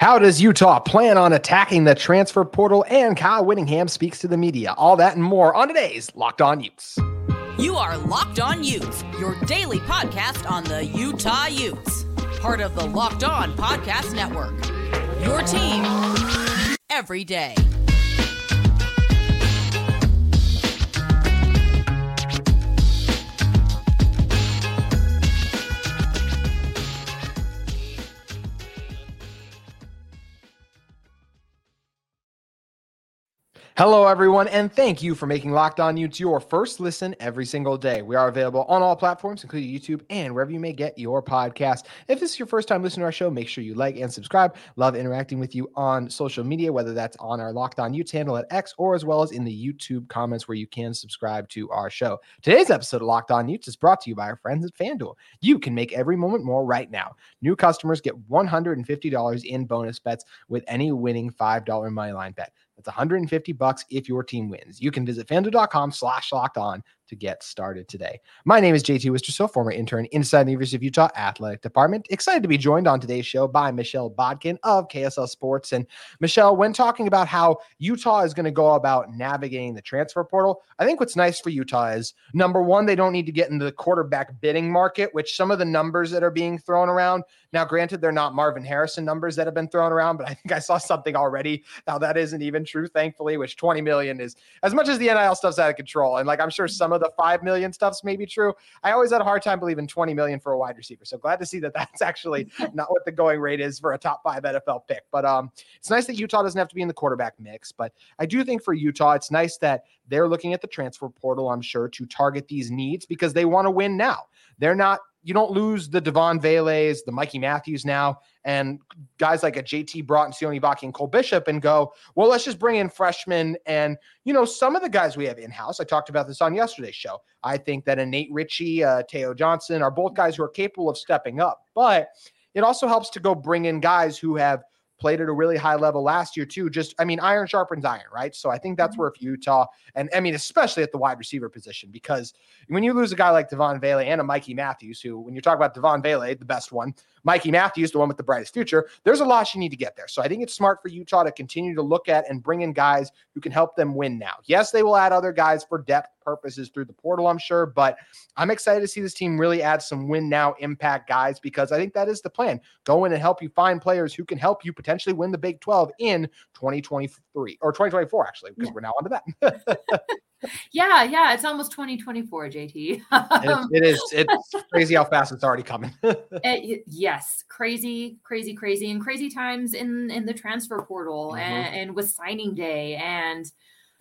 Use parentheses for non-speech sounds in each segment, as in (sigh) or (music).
How does Utah plan on attacking the transfer portal? And Kyle Whittingham speaks to the media. All that and more on today's Locked On Utes. You are Locked On Utes, your daily podcast on the Utah Utes, part of the Locked On Podcast Network. Your team every day. Hello, everyone, and thank you for making Locked On Utes your first listen every single day. We are available on all platforms, including YouTube and wherever you may get your podcast. If this is your first time listening to our show, make sure you like and subscribe. Love interacting with you on social media, whether that's on our Locked On Utes handle at X or as well as in the YouTube comments where you can subscribe to our show. Today's episode of Locked On Utes is brought to you by our friends at FanDuel. You can make every moment more right now. New customers get $150 in bonus bets with any winning $5 moneyline bet. That's 150 bucks if your team wins. You can visit fanduel.com slash locked on to get started today. My name is JT Wistrcill, former intern inside the University of Utah Athletic Department. Excited to be joined on today's show by Michelle Bodkin of KSL Sports. And Michelle, when talking about how Utah is going to go about navigating the transfer portal, I think what's nice for Utah is number one, they don't need to get into the quarterback bidding market, which some of the numbers that are being thrown around. Now, granted, they're not Marvin Harrison numbers that have been thrown around, but I think I saw something already. Now that isn't even true, thankfully, which 20 million is as much as the NIL stuff's out of control. And like I'm sure some of the 5 million stuff's maybe true. I always had a hard time believing 20 million for a wide receiver. So glad to see that that's actually (laughs) not what the going rate is for a top five NFL pick. But um, it's nice that Utah doesn't have to be in the quarterback mix. But I do think for Utah, it's nice that they're looking at the transfer portal, I'm sure, to target these needs because they want to win now. They're not you don't lose the Devaughn Vele's, the Mikey Matthews now, and guys like a JT Broughton, Sione Vaki, and Cole Bishop and go, well, let's just bring in freshmen. And, you know, some of the guys we have in house, I talked about this on yesterday's show. I think that a Nate Ritchie, uh, Teo Johnson are both guys who are capable of stepping up. But it also helps to go bring in guys who have played at a really high level last year too. Just, I mean, iron sharpens iron, right? So I think that's mm-hmm. where if Utah, and I mean, especially at the wide receiver position, because when you lose a guy like Devaughn Vele and a Mikey Matthews, who when you talk about Devaughn Vele, the best one, Mikey Matthews, the one with the brightest future, there's a lot you need to get there. So I think it's smart for Utah to continue to look at and bring in guys who can help them win now. Yes, they will add other guys for depth purposes through the portal, I'm sure, but I'm excited to see this team really add some win now impact guys because I think that is the plan. Go in and help you find players who can help you potentially win the Big 12 in 2023 or 2024, actually, because yeah. we're now onto that. (laughs) yeah, yeah, it's almost 2024, JT. it, it is. It's (laughs) crazy how fast it's already coming. (laughs) it, yes, crazy, crazy, crazy, and crazy times in in the transfer portal mm-hmm. and, and, with signing day and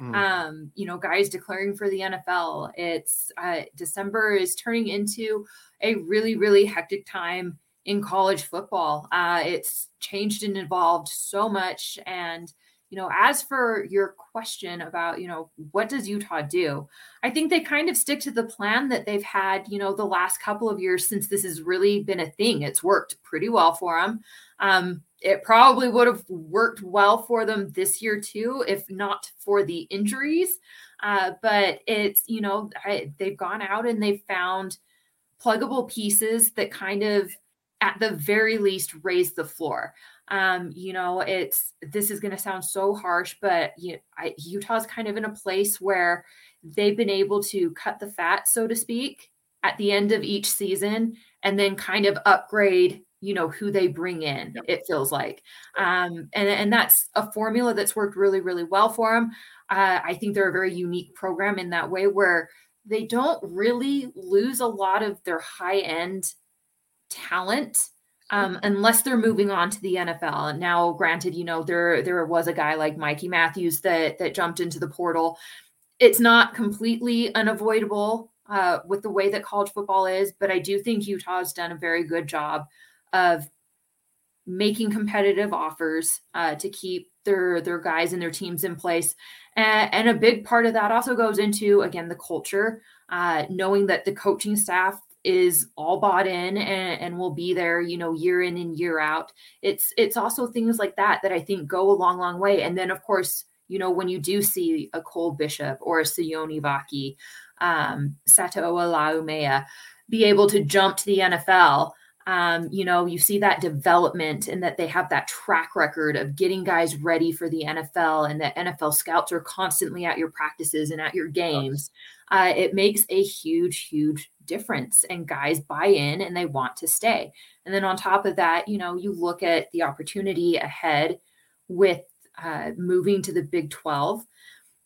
mm. um, you know, guys declaring for the NFL. It's uh, December is turning into a really, really hectic time in college football. Uh, it's changed and evolved so much and you know, as for your question about, you know, what does Utah do? I think they kind of stick to the plan that they've had, you know, the last couple of years since this has really been a thing. It's worked pretty well for them. Um, it probably would have worked well for them this year too, if not for the injuries. Uh, but it's, you know, I, they've gone out and they've found pluggable pieces that kind of, at the very least, raise the floor. Um, you know, it's this is going to sound so harsh, but you I, Utah's kind of in a place where they've been able to cut the fat, so to speak, at the end of each season, and then kind of upgrade you know who they bring in yep. it feels like um, and and that's a formula that's worked really really well for them uh, i think they're a very unique program in that way where they don't really lose a lot of their high end talent um, unless they're moving on to the NFL. Now, granted, you know there there was a guy like Mikey Matthews that that jumped into the portal. It's not completely unavoidable uh, with the way that college football is, but I do think Utah's done a very good job of making competitive offers uh, to keep their their guys and their teams in place. And, and, a big part of that also goes into again the culture, uh, knowing that the coaching staff is all bought in and, and will be there, you know, year in and year out. It's it's also things like that that I think go a long, long way. And then of course, you know, when you do see a Cole Bishop or a Sione Vaki, um, Sataoa Laumea be able to jump to the NFL, Um, you know, you see that development and that they have that track record of getting guys ready for the NFL and that NFL scouts are constantly at your practices and at your games. Uh, it makes a huge, huge difference and guys buy in and they want to stay. And then on top of that, you know, you look at the opportunity ahead with uh, moving to the Big 12.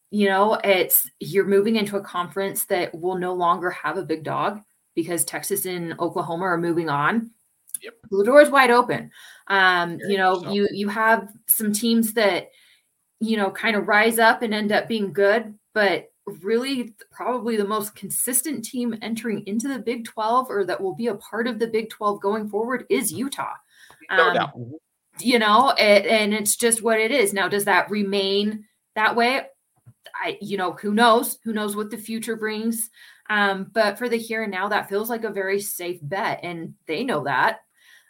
You know, it's you're moving into a conference that will no longer have a big dog because Texas and Oklahoma are moving on. Yep. The door is wide open. Um, you know, so. you you have some teams that you know kind of rise up and end up being good, but really probably the most consistent team entering into the Big 12 or that will be a part of the Big 12 going forward is Utah. No um, doubt. You know, it, and it's just what it is. Now, does that remain that way? I, you know, who knows? Who knows what the future brings? Um, but for the here and now, that feels like a very safe bet, and they know that.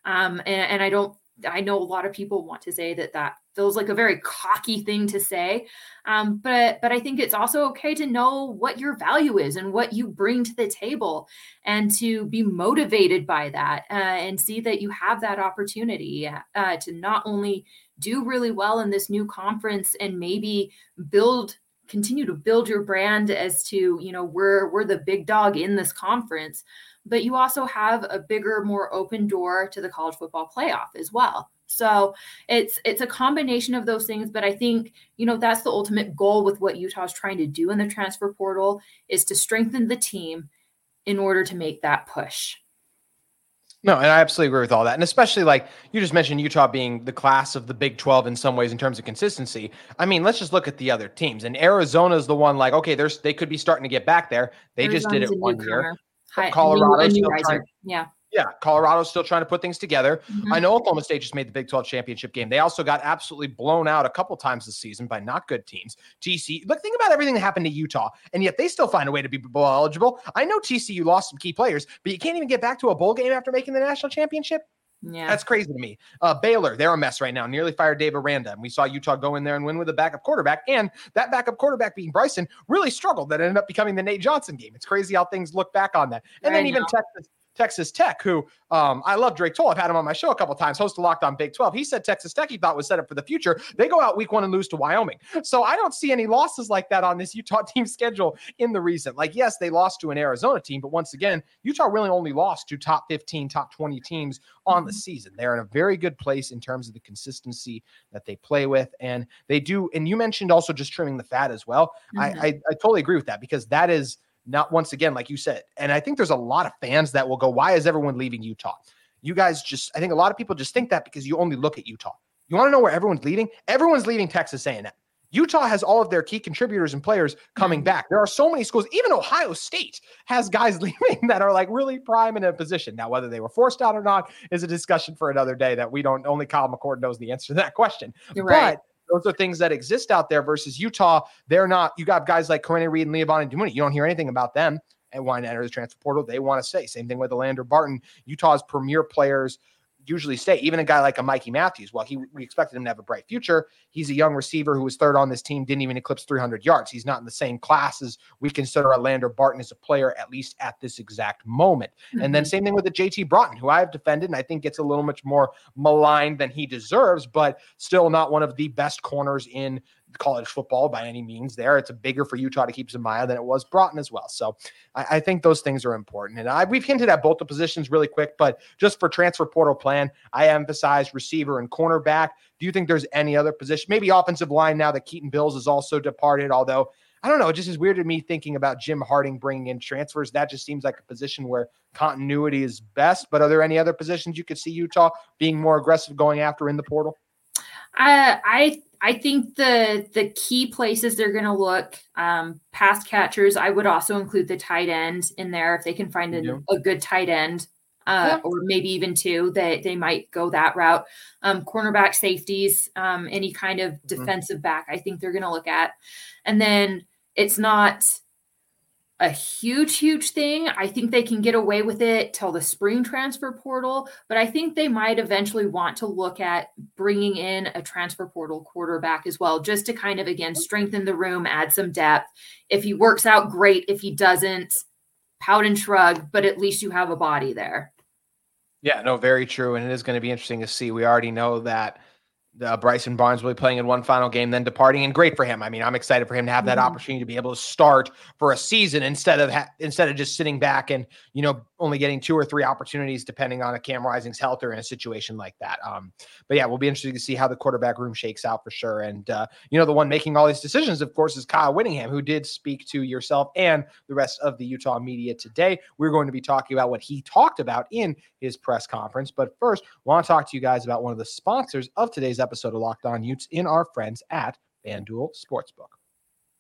Um, and, and I don't I know a lot of people want to say that that feels like a very cocky thing to say, um, but but I think it's also okay to know what your value is and what you bring to the table, and to be motivated by that uh, and see that you have that opportunity uh, to not only do really well in this new conference and maybe build continue to build your brand as to you know we're we're the big dog in this conference but you also have a bigger, more open door to the college football playoff as well. So it's it's a combination of those things, but I think you know that's the ultimate goal with what Utah is trying to do in the transfer portal is to strengthen the team in order to make that push. No, and I absolutely agree with all that. And especially like you just mentioned Utah being the class of the Big 12 in some ways in terms of consistency. I mean, let's just look at the other teams. And Arizona is the one like, okay, there's they could be starting to get back there. They Arizona's just did it one year. High, Colorado, still trying, yeah. Yeah, Colorado's still trying to put things together. Mm-hmm. I know Oklahoma State just made the Big 12 championship game. They also got absolutely blown out a couple times this season by not good teams. TC, but think about everything that happened to Utah, and yet they still find a way to be bowl eligible. I know TCU lost some key players, but you can't even get back to a bowl game after making the national championship. Yeah. That's crazy to me. Uh, Baylor, they're a mess right now. Nearly fired Dave Aranda. And we saw Utah go in there and win with a backup quarterback. And that backup quarterback being Bryson really struggled. That ended up becoming the Nate Johnson game. It's crazy how things look back on that. And then even Texas, Texas Tech, who um, I love Drake Toll. I've had him on my show a couple times, host of Locked on Big 12. He said Texas Tech he thought was set up for the future. They go out week one and lose to Wyoming. So I don't see any losses like that on this Utah (laughs) team schedule in the recent. Like, yes, they lost to an Arizona team, but once again, Utah really only lost to top 15, top 20 teams on the mm-hmm. season. They're in a very good place in terms of the consistency that they play with. And they do, and you mentioned also just trimming the fat as well. Mm-hmm. I, I, I totally agree with that because that is not once again, like you said. And I think there's a lot of fans that will go, why is everyone leaving Utah? You guys just, I think a lot of people just think that because you only look at Utah. You want to know where everyone's leaving? Everyone's leaving Texas A&M. Utah has all of their key contributors and players coming mm-hmm. back. There are so many schools, even Ohio State has guys (laughs) leaving that are like really prime in a position. Now, whether they were forced out or not is a discussion for another day that we don't, only Kyle McCord knows the answer to that question. You're right. Those are things that exist out there versus Utah. They're not. You got guys like Karene Reid and Levani Damuni. You don't hear anything about them and want to enter the transfer portal. They want to stay. Same thing with Orlando Barton. Utah's premier players usually stay. Even a guy like a Mikey Matthews, while he we expected him to have a bright future, he's a young receiver who was third on this team, didn't even eclipse 300 yards. He's not in the same class as we consider a Lander Barton as a player, at least at this exact moment. Mm-hmm. And then mm-hmm. same thing with the JT Broughton, who I have defended and I think gets a little much more maligned than he deserves, but still not one of the best corners in college football by any means there. It's a bigger for Utah to keep Zemaiah than it was Broughton as well. So I, I think those things are important. And I, we've hinted at both the positions really quick, but just for transfer portal plan, I emphasize receiver and cornerback. Do you think there's any other position? Maybe offensive line now that Keaton Bills is also departed, although I don't know. It just is weird to me thinking about Jim Harding bringing in transfers. That just seems like a position where continuity is best. But are there any other positions you could see Utah being more aggressive going after in the portal? Uh, I I think the the key places they're going to look um, pass catchers. I would also include the tight end in there if they can find a, yeah. a good tight end, uh, yeah. or maybe even two. That they, they might go that route. Um, cornerback, safeties, um, any kind of mm-hmm. defensive mm-hmm. back. I think they're going to look at, and then it's not a huge, huge thing. I think they can get away with it till the spring transfer portal, but I think they might eventually want to look at bringing in a transfer portal quarterback as well, just to kind of again strengthen the room, add some depth. If he works out, great. If he doesn't, pout and shrug, but at least you have a body there. Yeah, no, very true. And it is going to be interesting to see. We already know that uh, Bryson Barnes will be playing in one final game, then departing, and great for him. I mean, I'm excited for him to have that mm-hmm. opportunity to be able to start for a season instead of ha- instead of just sitting back and you know only getting two or three opportunities depending on a Cam Rising's health or in a situation like that. Um, but yeah, we'll be interested to see how the quarterback room shakes out for sure. And uh, you know, the one making all these decisions, of course, is Kyle Whittingham, who did speak to yourself and the rest of the Utah media today. We're going to be talking about what he talked about in his press conference. But first, I want to talk to you guys about one of the sponsors of today's episode of Locked On Utes in our friends at FanDuel Sportsbook.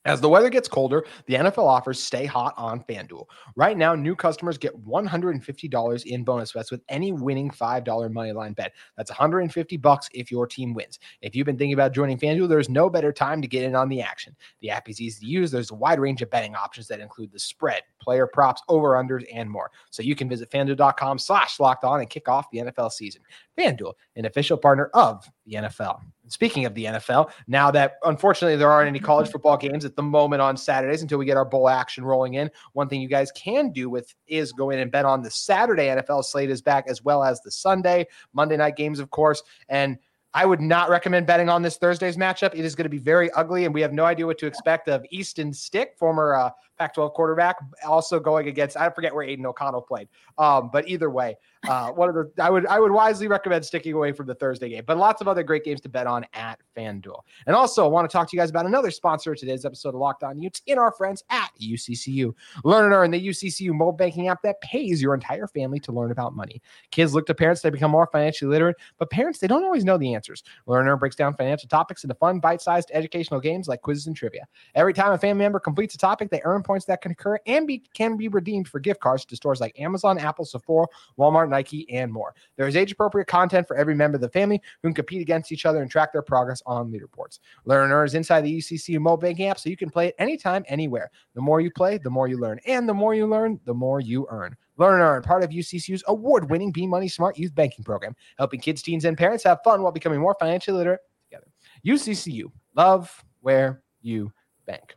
As the weather gets colder, the NFL offers stay hot on FanDuel. Right now, new customers get $150 in bonus bets with any winning $5 moneyline bet. That's 150 bucks if your team wins. If you've been thinking about joining FanDuel, there's no better time to get in on the action. The app is easy to use. There's a wide range of betting options that include the spread, player props, over-unders, and more. So you can visit fanduel.com slash locked on and kick off the NFL season. FanDuel, an official partner of the NFL. Speaking of the NFL, now that unfortunately there aren't any college football games at the moment on Saturdays until we get our bowl action rolling in, one thing you guys can do with is go in and bet on the Saturday NFL slate is back as well as the Sunday, Monday night games, of course. And I would not recommend betting on this Thursday's matchup. It is going to be very ugly, and we have no idea what to expect of Easton Stick, former uh, Pac-12 quarterback, also going against I forget where Aidan O'Connell played. Um, but either way, uh, one of the I would I would wisely recommend sticking away from the Thursday game. But lots of other great games to bet on at FanDuel. And also, I want to talk to you guys about another sponsor of today's episode of Locked On Utes in our friends at UCCU. Learn and earn the UCCU mobile banking app that pays your entire family to learn about money. Kids look to parents to become more financially literate, but parents they don't always know the answers. Learn and earn breaks down financial topics into fun, bite-sized educational games like quizzes and trivia. Every time a family member completes a topic, they earn points that can occur and be can be redeemed for gift cards to stores like Amazon, Apple, Sephora, Walmart, Nike, and more. There is age appropriate content for every member of the family who can compete against each other and track their progress on leaderboards. Learner is inside the UCC mobile banking app, so you can play it anytime, anywhere. The more you play, the more you learn, and the more you learn, the more you earn. Learn and earn, part of UCCU's award-winning Be Money Smart Youth Banking Program, helping kids, teens, and parents have fun while becoming more financially literate together. UCCU, love where you bank.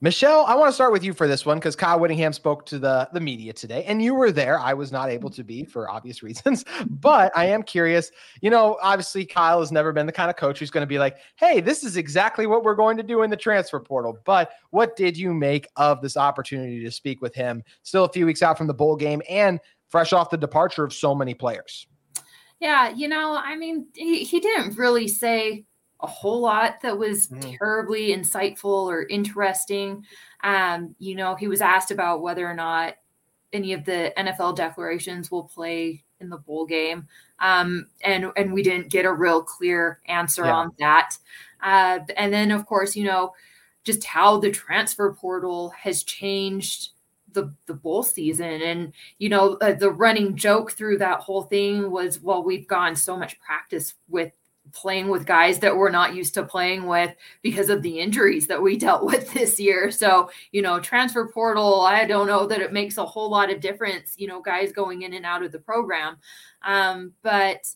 Michelle, I want to start with you for this one because Kyle Whittingham spoke to the, the media today, and you were there. I was not able to be for obvious (laughs) reasons, but I am curious. You know, obviously, Kyle has never been the kind of coach who's going to be like, hey, this is exactly what we're going to do in the transfer portal. But what did you make of this opportunity to speak with him? Still a few weeks out from the bowl game and fresh off the departure of so many players. Yeah, you know, I mean, he, he didn't really say a whole lot that was mm. terribly insightful or interesting. Um, you know, he was asked about whether or not any of the NFL declarations will play in the bowl game. Um, and and we didn't get a real clear answer yeah. on that. Uh, and then of course, you know, just how the transfer portal has changed the the bowl season and you know uh, the running joke through that whole thing was well we've gone so much practice with playing with guys that we're not used to playing with because of the injuries that we (laughs) dealt with this year. So, you know, transfer portal, I don't know that it makes a whole lot of difference, you know, guys going in and out of the program. Um, but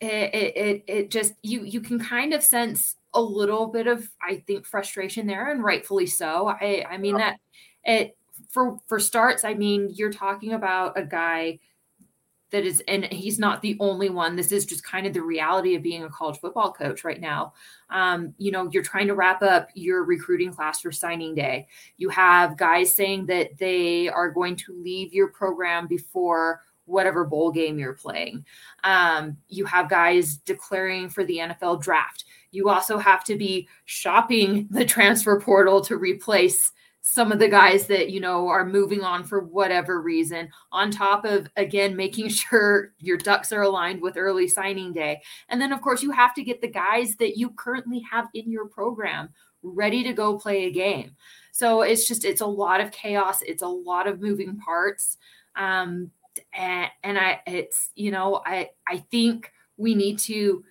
it, it, it just, you, you can kind of sense a little bit of, I think, frustration there and rightfully so. I, I mean, that it, for, for starts, I mean, you're talking about a guy that is and he's not the only one. This is just kind of the reality of being a college football coach right now. Um, you know you're trying to wrap up your recruiting class for signing day. You have guys saying that they are going to leave your program before whatever bowl game you're playing. Um, you have guys declaring for the nfl draft. You also have to be shopping the transfer portal to replace some of the guys that you know are moving on for whatever reason on top of again making (laughs) sure your ducks are aligned with early signing day. And then of course you have to get the guys that you currently have in your program ready to go play a game. So it's just it's a lot of chaos. It's a lot of moving parts. Um and, and i it's you know i i think we need to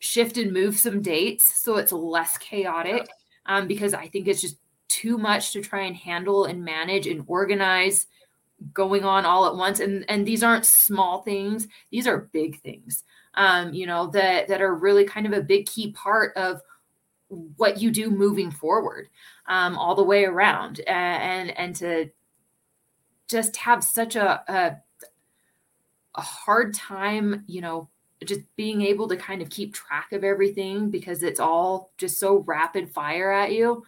shift and move some dates so it's less chaotic um, because i think it's just too much to try and handle and manage and organize going on all at once and and these aren't small things these are big things um you know that that are really kind of a big key part of what you do moving forward um all the way around and and, and to just have such a, a a hard time, you know, just being able to kind of keep track of everything because it's all just so rapid fire at you.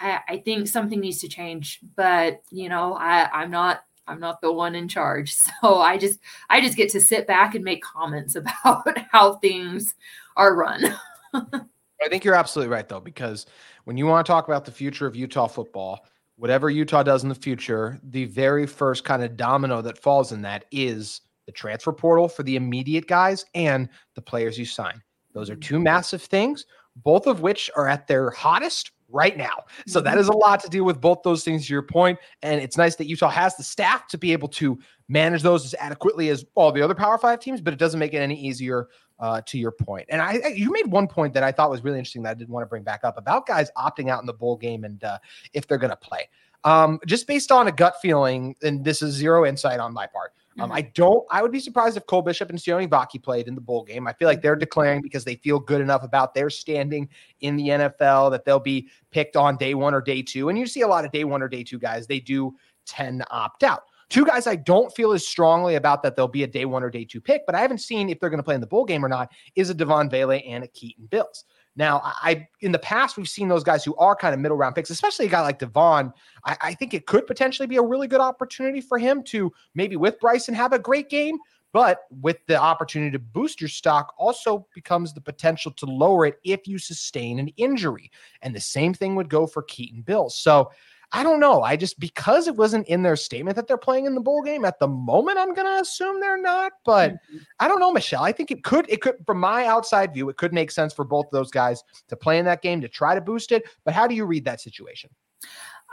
I, I think something needs to change, but you know, I, I'm not I'm not the one in charge. (laughs) So I just I just get to sit back and make comments (laughs) about how things are run. (laughs) I think you're absolutely right though, because when you want to talk about the future of Utah football, whatever Utah does in the future, the very first kind of domino that falls in that is the transfer portal for the immediate guys and the players you sign. Those are mm-hmm. two massive things, both of which are at their hottest right now. So that mm-hmm. a lot to deal with both those things to your point. And it's nice that Utah has the staff to be able to manage those as adequately as all the other Power Five teams, but it doesn't make it any easier uh, to your point. And I, you made one point that I thought was really interesting that I didn't want to bring back up about guys opting out in the bowl game and uh, if they're going to play. Um, just based on a gut feeling, and this is zero insight on my part. Um, I don't. I would be surprised if Cole Bishop and Sione Vaki played in the bowl game. I feel like they're mm-hmm. declaring because they feel good enough about their standing in the NFL that they'll be picked on day one or day two. And you see a lot of day one or day two guys. They do tend to opt out. Two guys I don't feel as strongly about that they'll be a day one or day two pick, but I haven't seen if they're going to play in the bowl game or not. Is a Devaughn Vele and a Keaton Bills. Now, I in the past we've seen those guys who are kind of middle round picks, especially a guy like Devaughn. I, I, think it could potentially be a really good opportunity for him to maybe with Bryson have a great game, but with the opportunity to boost your stock also becomes the potential to lower it if you sustain an injury. And the same thing would go for Keaton Bills. So I don't know. I just because it wasn't in their statement that they're playing in the bowl game at the moment, I'm gonna assume they're not. But mm-hmm. I don't know, Michelle. I think it could, it could, from my outside view, it could make sense for both those guys to play in that game to try to boost it. But how do you read that situation?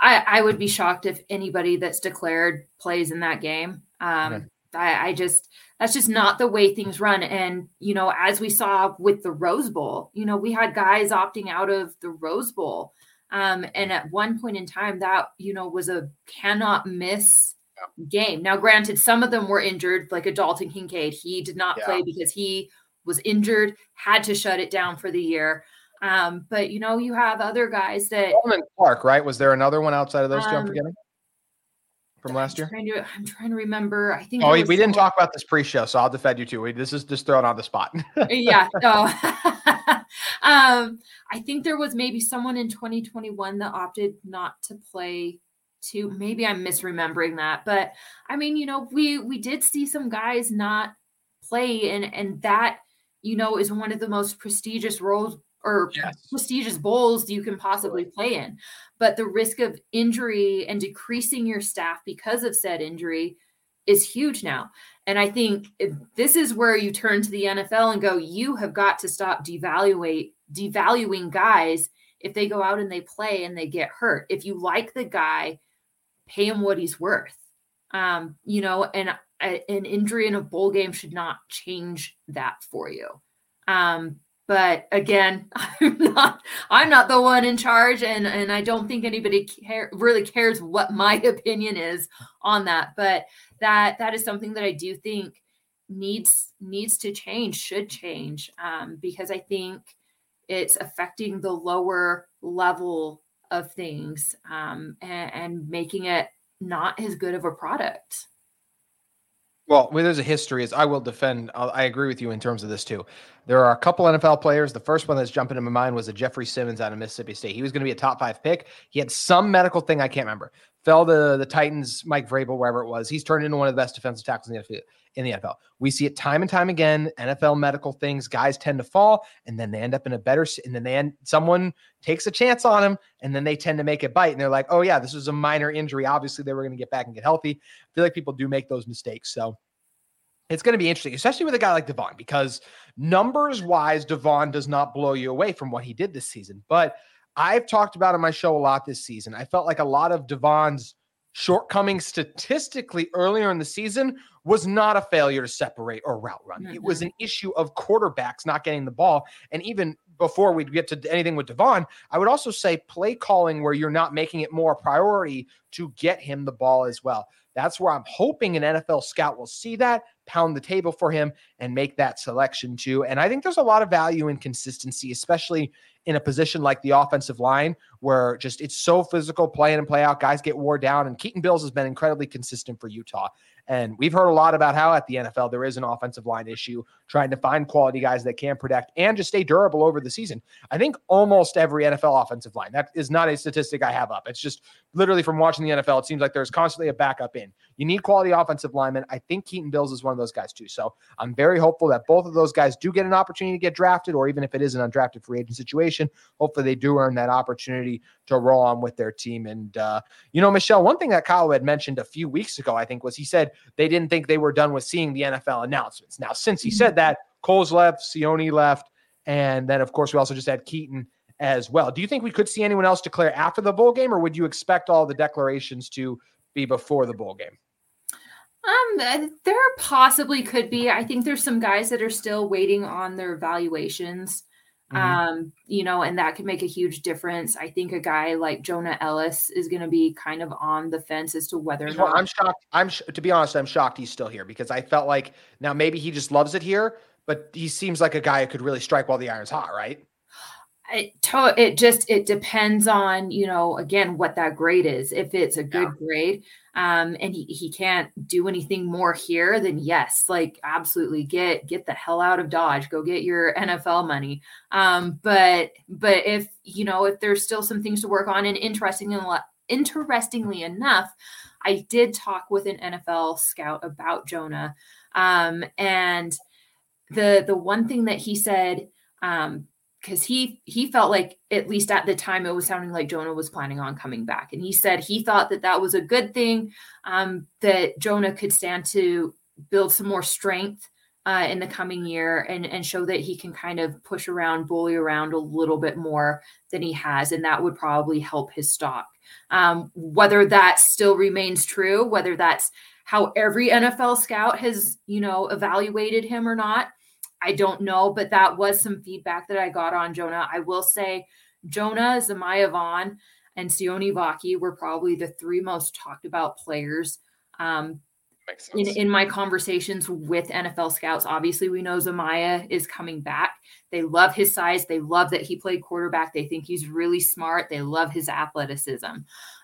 I, I would be shocked if anybody that's declared plays in that game. Um, okay. I, I just that's just not the way things run. And you know, as we saw with the Rose Bowl, you know, we had guys opting out of the Rose Bowl um, and at one point in time, that you know was a cannot miss game. Now, granted, some of them were injured, like a Dalton Kincaid. He did not yeah. play because he was injured, had to shut it down for the year. Um, but you know, you have other guys that Coleman Clark, right? Was there another one outside of those two? I'm um, forgetting from last year. I'm trying, to, I'm trying to remember. I think. Oh, we didn't talk about this pre-show, so I'll defend you too. We, this is just thrown on the spot. yeah. No. (laughs) (laughs) um, I think there was maybe someone in 2021 that opted not to play too. Maybe I'm misremembering that, but I mean, you know, we we did see some guys not play, and and that you know is one of the most prestigious roles or yes. prestigious bowls you can possibly play in. But the risk of injury and decreasing your staff because of said injury is huge now. And I think this is where you turn to the NFL and go, you have got to stop devaluate devaluing guys if they go out and they play and they get hurt. If you like the guy, pay him what he's worth. Um, you know, and a, an injury in a bowl game should not change that for you. Um, but again, (laughs) I'm not I'm not the one in charge, and and I don't think anybody care, really cares what my opinion is on that. But that that is something that I do think needs needs to change, should change, um, because I think it's affecting the lower level of things um, and, and making it not as good of a product. Well, there's a history, is I will defend. I agree with you in terms of this too. There are a couple NFL players. The first one that's jumping in my mind was a Jeffrey Simmons out of Mississippi State. He was going to be a top five pick. He had some medical thing I can't remember. Fell to the Titans, Mike Vrabel, wherever it was. He's turned into one of the best defensive tackles in the in the NFL. We see it time and time again. NFL medical things, guys tend to fall, and then they end up in a better. And then they end, someone takes a chance on them, and then they tend to make it bite. And they're like, "Oh yeah, this was a minor injury. Obviously, they were going to get back and get healthy." I feel like people do make those mistakes. So it's going to be interesting, especially with a guy like Devaughn, because numbers wise, Devaughn does not blow you away from what he did this season. But I've talked about in my show a lot this season. I felt like a lot of Devaughn's shortcomings statistically earlier in the season was not a failure to separate or route run. Mm-hmm. It was mm-hmm. an issue of quarterbacks not getting the ball. And even before we get to anything with Devaughn, I would also say play calling where you're not making it more a priority to get him the ball as well. That's where I'm hoping an NFL scout will see that, pound the table for him, and make that selection too. And I think there's a lot of value in consistency, especially in a position like the offensive line, where just it's so physical, play in and play out. Guys get wore down, and Keaton Bills has been incredibly consistent for Utah. And we've heard a lot about how at the NFL there is an offensive line issue, trying to find quality guys that can protect and just stay durable over the season. I think almost every NFL offensive line, that is not a statistic I have up. It's just literally from watching the NFL, it seems like there's constantly a backup in. You need quality offensive linemen. I think Keaton Bills is one of those guys too. So I'm very hopeful that both of those guys do get an opportunity to get drafted, or even if it is an undrafted free agent situation, hopefully they do earn that opportunity to roll on with their team. And, uh, you know, Michelle, one thing that Kyle had mentioned a few weeks ago, I think, was he said they didn't think they were done with seeing the NFL announcements. Now, since he said that, Cole's left, Sione left, and then, of course, we also just had Keaton as well. Do you think we could see anyone else declare after the bowl game, or would you expect all the declarations to be before the bowl game? Um, uh, there possibly could be. I think there's some guys that are still waiting on their evaluations. Mm-hmm. Um, you know, and that could make a huge difference. I think a guy like Jonah Elliss is going to be kind of on the fence as to whether or not. I'm shocked. I'm sh- to be honest, I'm shocked he's still here because I felt like now maybe he just loves it here, but he seems like a guy who could really strike while the iron's hot, right? It to, it just it depends on you know again what that grade is. If it's a good yeah. grade um and he, he can't do anything more here then yes like absolutely get get the hell out of dodge. Go get your nfl money. Um but but if you know if there's still some things to work on and interesting and interestingly enough i did talk with an nfl scout about jonah. Um and the the one thing that he said um because he he felt like at least at the time it was sounding like Jonah was planning on coming back, and he said he thought that that was a good thing, um, that Jonah could stand to build some more strength uh, in the coming year and and show that he can kind of push around, bully around a little bit more than he has, and that would probably help his stock. Um, whether that still remains true, whether that's how every NFL scout has you know evaluated him or not I don't know, but that was some feedback that I got on Jonah. I will say Jonah, Zemaiah Vaughn, and Sione Vaki were probably the three most talked about players um, in, in my conversations with NFL scouts. Obviously, we know Zemaiah is coming back. They love his size. They love that he played quarterback. They think he's really smart. They love his athleticism.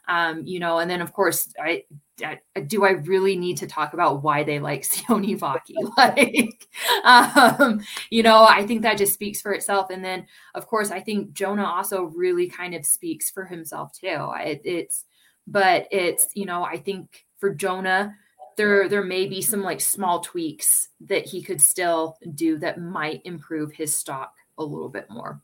Um, you know, and then of course, I, I, do I really need to talk about why they like (laughs) Sione Vaki? (laughs) like, um, you know, I think that just speaks for itself. And then, of course, I think Jonah also really kind of speaks for himself too. It, it's, but it's, you know, I think for Jonah, there there may be some like small tweaks that he could still do that might improve his stock a little bit more.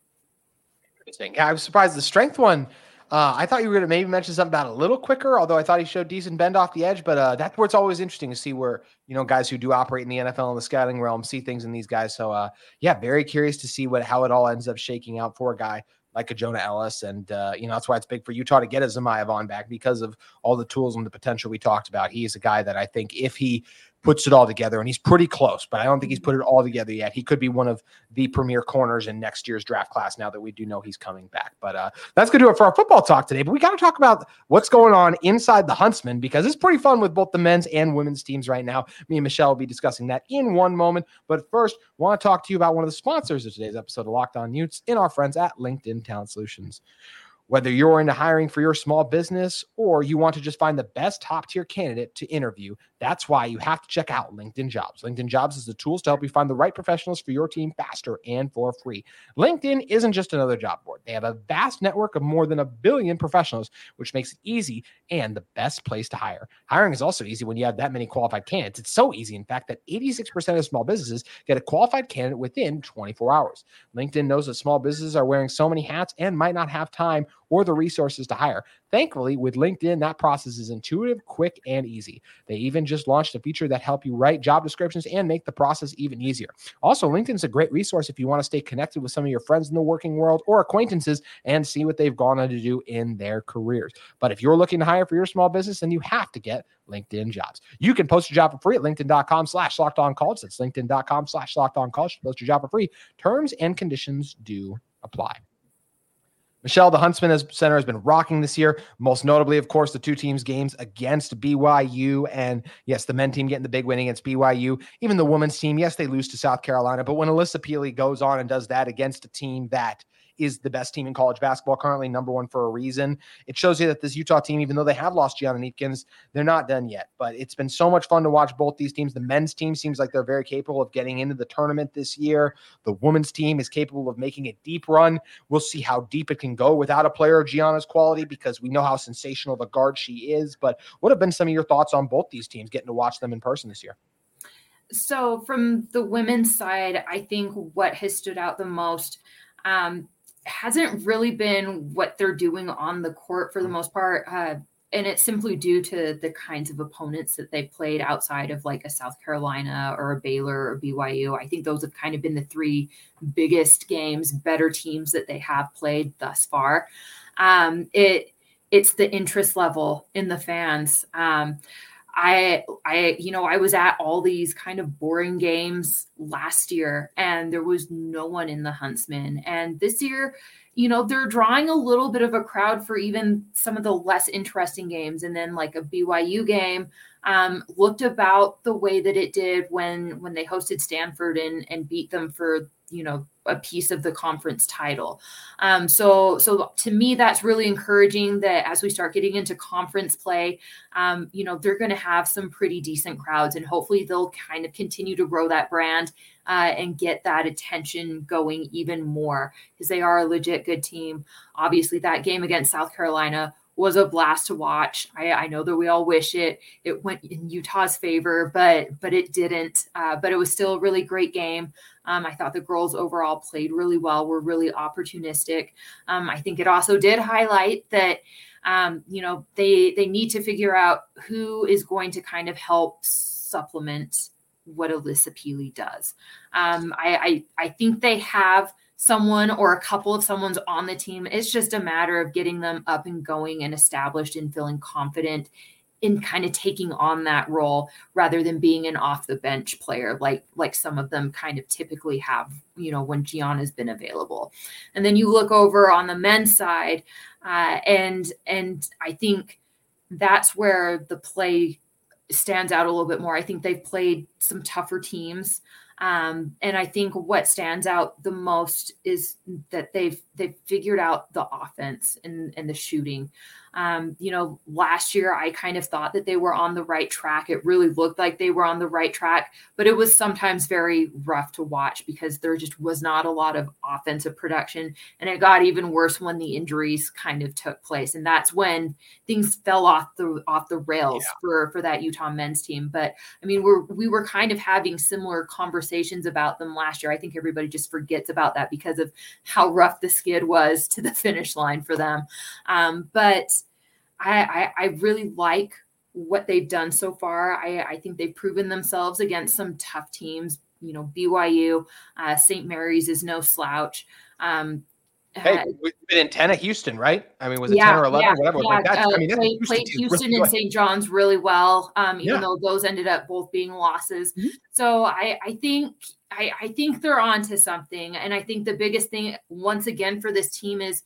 Interesting. I was surprised the strength one. Uh, I thought you were going to maybe mention something about a little quicker, although I thought he showed decent bend off the edge. But uh, that's where it's always interesting to see where you know guys who do operate in the NFL and the scouting realm see things in these guys. So uh, yeah, very curious to see what how it all ends up shaking out for a guy like a Jonah Elliss, And, uh, you know, that's why it's big for Utah to get a Zemaiah Vaughn back because of all the tools and the potential we talked about. He is a guy that I think if he puts it all together, and he's pretty close, but I don't think he's put it all together yet. He could be one of the premier corners in next year's draft class now that we do know he's coming back. But uh, that's going to do it for our football talk today. But we got to talk about what's going on inside the Huntsman because it's pretty fun with both the men's and women's teams right now. Me and Michelle will be discussing that in one moment. But first, want to talk to you about one of the sponsors of today's episode of Locked On Utes in our friends at LinkedIn Talent Solutions. Whether you're into hiring for your small business or you want to just find the best top tier candidate to interview, that's why you have to check out LinkedIn Jobs. LinkedIn Jobs is the tools to help you find the right professionals for your team faster and for free. LinkedIn isn't just another job board. They have a vast network of more than a billion professionals, which makes it easy and the best place to hire. Hiring is also easy when you have that many qualified candidates. It's so easy, in fact, that 86% of small businesses get a qualified candidate within 24 hours. LinkedIn knows that small businesses are wearing so many hats and might not have time or the resources to hire. Thankfully, with LinkedIn, that process is intuitive, quick, and easy. They even just launched a feature that help you write job descriptions and make the process even easier. Also, LinkedIn is a great resource if you want to stay connected with some of your friends in the working world or acquaintances and see what they've gone on to do in their careers. But if you're looking to hire for your small business, then you have to get LinkedIn jobs. You can post your job for free at LinkedIn.com slash locked on college. That's LinkedIn.com slash locked on college. Post your job for free. Terms and conditions do apply. Michelle, the Huntsman Center has been rocking this year. Most notably, of course, the two teams' games against BYU. And yes, the men team getting the big win against BYU. Even the women's team, yes, they lose to South Carolina. But when Alissa Pili goes on and does that against a team that is the best team in college basketball currently, number one for a reason. It shows you that this Utah team, even though they have lost Gianna Kneepkens, they're not done yet. But it's been so much fun to watch both these teams. The men's team seems like they're very capable of getting into the tournament this year. The women's team is capable of making a deep run. We'll see how deep it can go without a player of Gianna's quality because we know how sensational a guard she is. But what have been some of your thoughts on both these teams getting to watch them in person this year? So, from the women's side, I think what has stood out the most um, hasn't really been what they're doing on the court for the most part. Uh, and it's simply due to the kinds of opponents that they played outside of like a South Carolina or a Baylor or BYU. I think those have kind of been the three biggest games, better teams that they have played thus far. Um, it it's the interest level in the fans. Um, I I you know I was at all these kind of boring games last year and there was no one in the Huntsman. And this year you know they're drawing a little bit of a crowd for even some of the less interesting games. And then like a BYU game um, looked about the way that it did when when they hosted Stanford and and beat them for you know a piece of the conference title. Um, so so to me that's really encouraging that as we start getting into conference play, um, you know they're going to have some pretty decent crowds and hopefully they'll kind of continue to grow that brand uh, and get that attention going even more because they are a legit good team. Obviously that game against South Carolina was a blast to watch. I, I, know that we all wish it it went in Utah's favor, but but it didn't. Uh, but it was still a really great game. Um, I thought the girls overall played really well. Were really opportunistic. Um, I think it also did highlight that um, you know they they need to figure out who is going to kind of help supplement what Alissa Pili does. Um, I, I I think they have someone or a couple of someone's on the team. It's just a matter of getting them up and going and established and feeling confident in kind of taking on that role rather than being an off the bench player like like some of them kind of typically have you know when Gianna's been available and then you look over on the men's side uh, and and I think that's where the play stands out a little bit more I think they've played some tougher teams um, and I think what stands out the most is that they've they've figured out the offense and, and the shooting. Um, you know, last year I kind of thought that they were on the right track. It really looked like they were on the right track, but it was sometimes very rough to watch because there just was not a lot of offensive production. And it got even worse when the injuries kind of took place. And that's when things fell off the off the rails yeah. for for that Utah men's team. But I mean, we're we were kind of having similar conversations about them last year. I think everybody just forgets about that because of how rough the skid was to the finish line for them. Um, but I, I, I really like what they've done so far. I, I think they've proven themselves against some tough teams. You know, BYU, uh, St. Mary's is no slouch. Um, Hey, uh, we've been in 10 at Houston, right? I mean, was it yeah, 10 or 11 yeah, or whatever? Yeah. Like uh, I mean, played, Houston, played Houston really and St. John's really well, um, even yeah. though those ended up both being losses. Mm-hmm. So I, I think I, I think they're on to something. And I think the biggest thing, once again, for this team is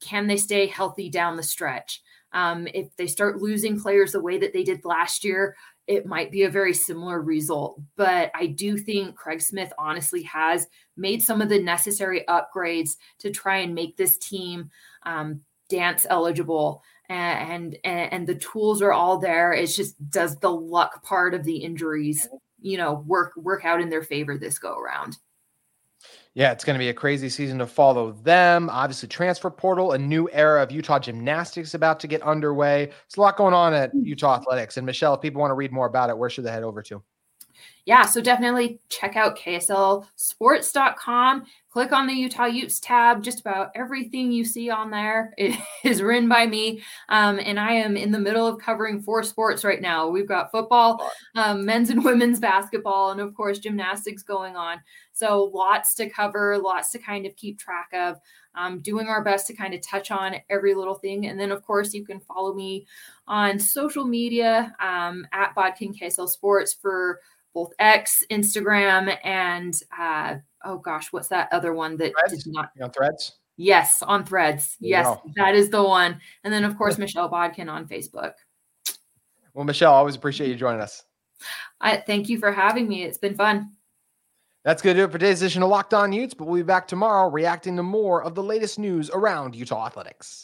can they stay healthy down the stretch? Um, if they start losing players the way that they did last year, it might be a very similar result. But I do think Craig Smith honestly has made some of the necessary upgrades to try and make this team um, dance eligible. And, and and the tools are all there. It's just does the luck part of the injuries, you know, work work out in their favor this go around. Yeah, it's going to be a crazy season to follow them. Obviously, transfer portal, a new era of Utah gymnastics about to get underway. There's a lot going on at mm. Utah Athletics. And Michelle, if people want to read more about it, where should they head over to? Yeah, so definitely check out KSLSports.com click on the Utah Utes tab. Just about everything you see on there (laughs) is written by me. Um, and I am in the middle of covering four sports right now. We've got football, um, men's and women's basketball, and of course, gymnastics going on. So lots to cover, lots to kind of keep track of. Um, doing our best to kind of touch on every little thing. And then, of course, you can follow me on social media um, at Bodkin KSL Sports for both X, Instagram, and uh, oh gosh, what's that other one that threads? did not on threads? Yes, on threads. Yes, that is the one. And then of course Michelle Bodkin on Facebook. Well, Michelle, always appreciate you joining us. I thank you for having me. It's been fun. That's going to do it for today's edition of Locked On Utes, but we'll be back tomorrow reacting to more of the latest news around Utah athletics.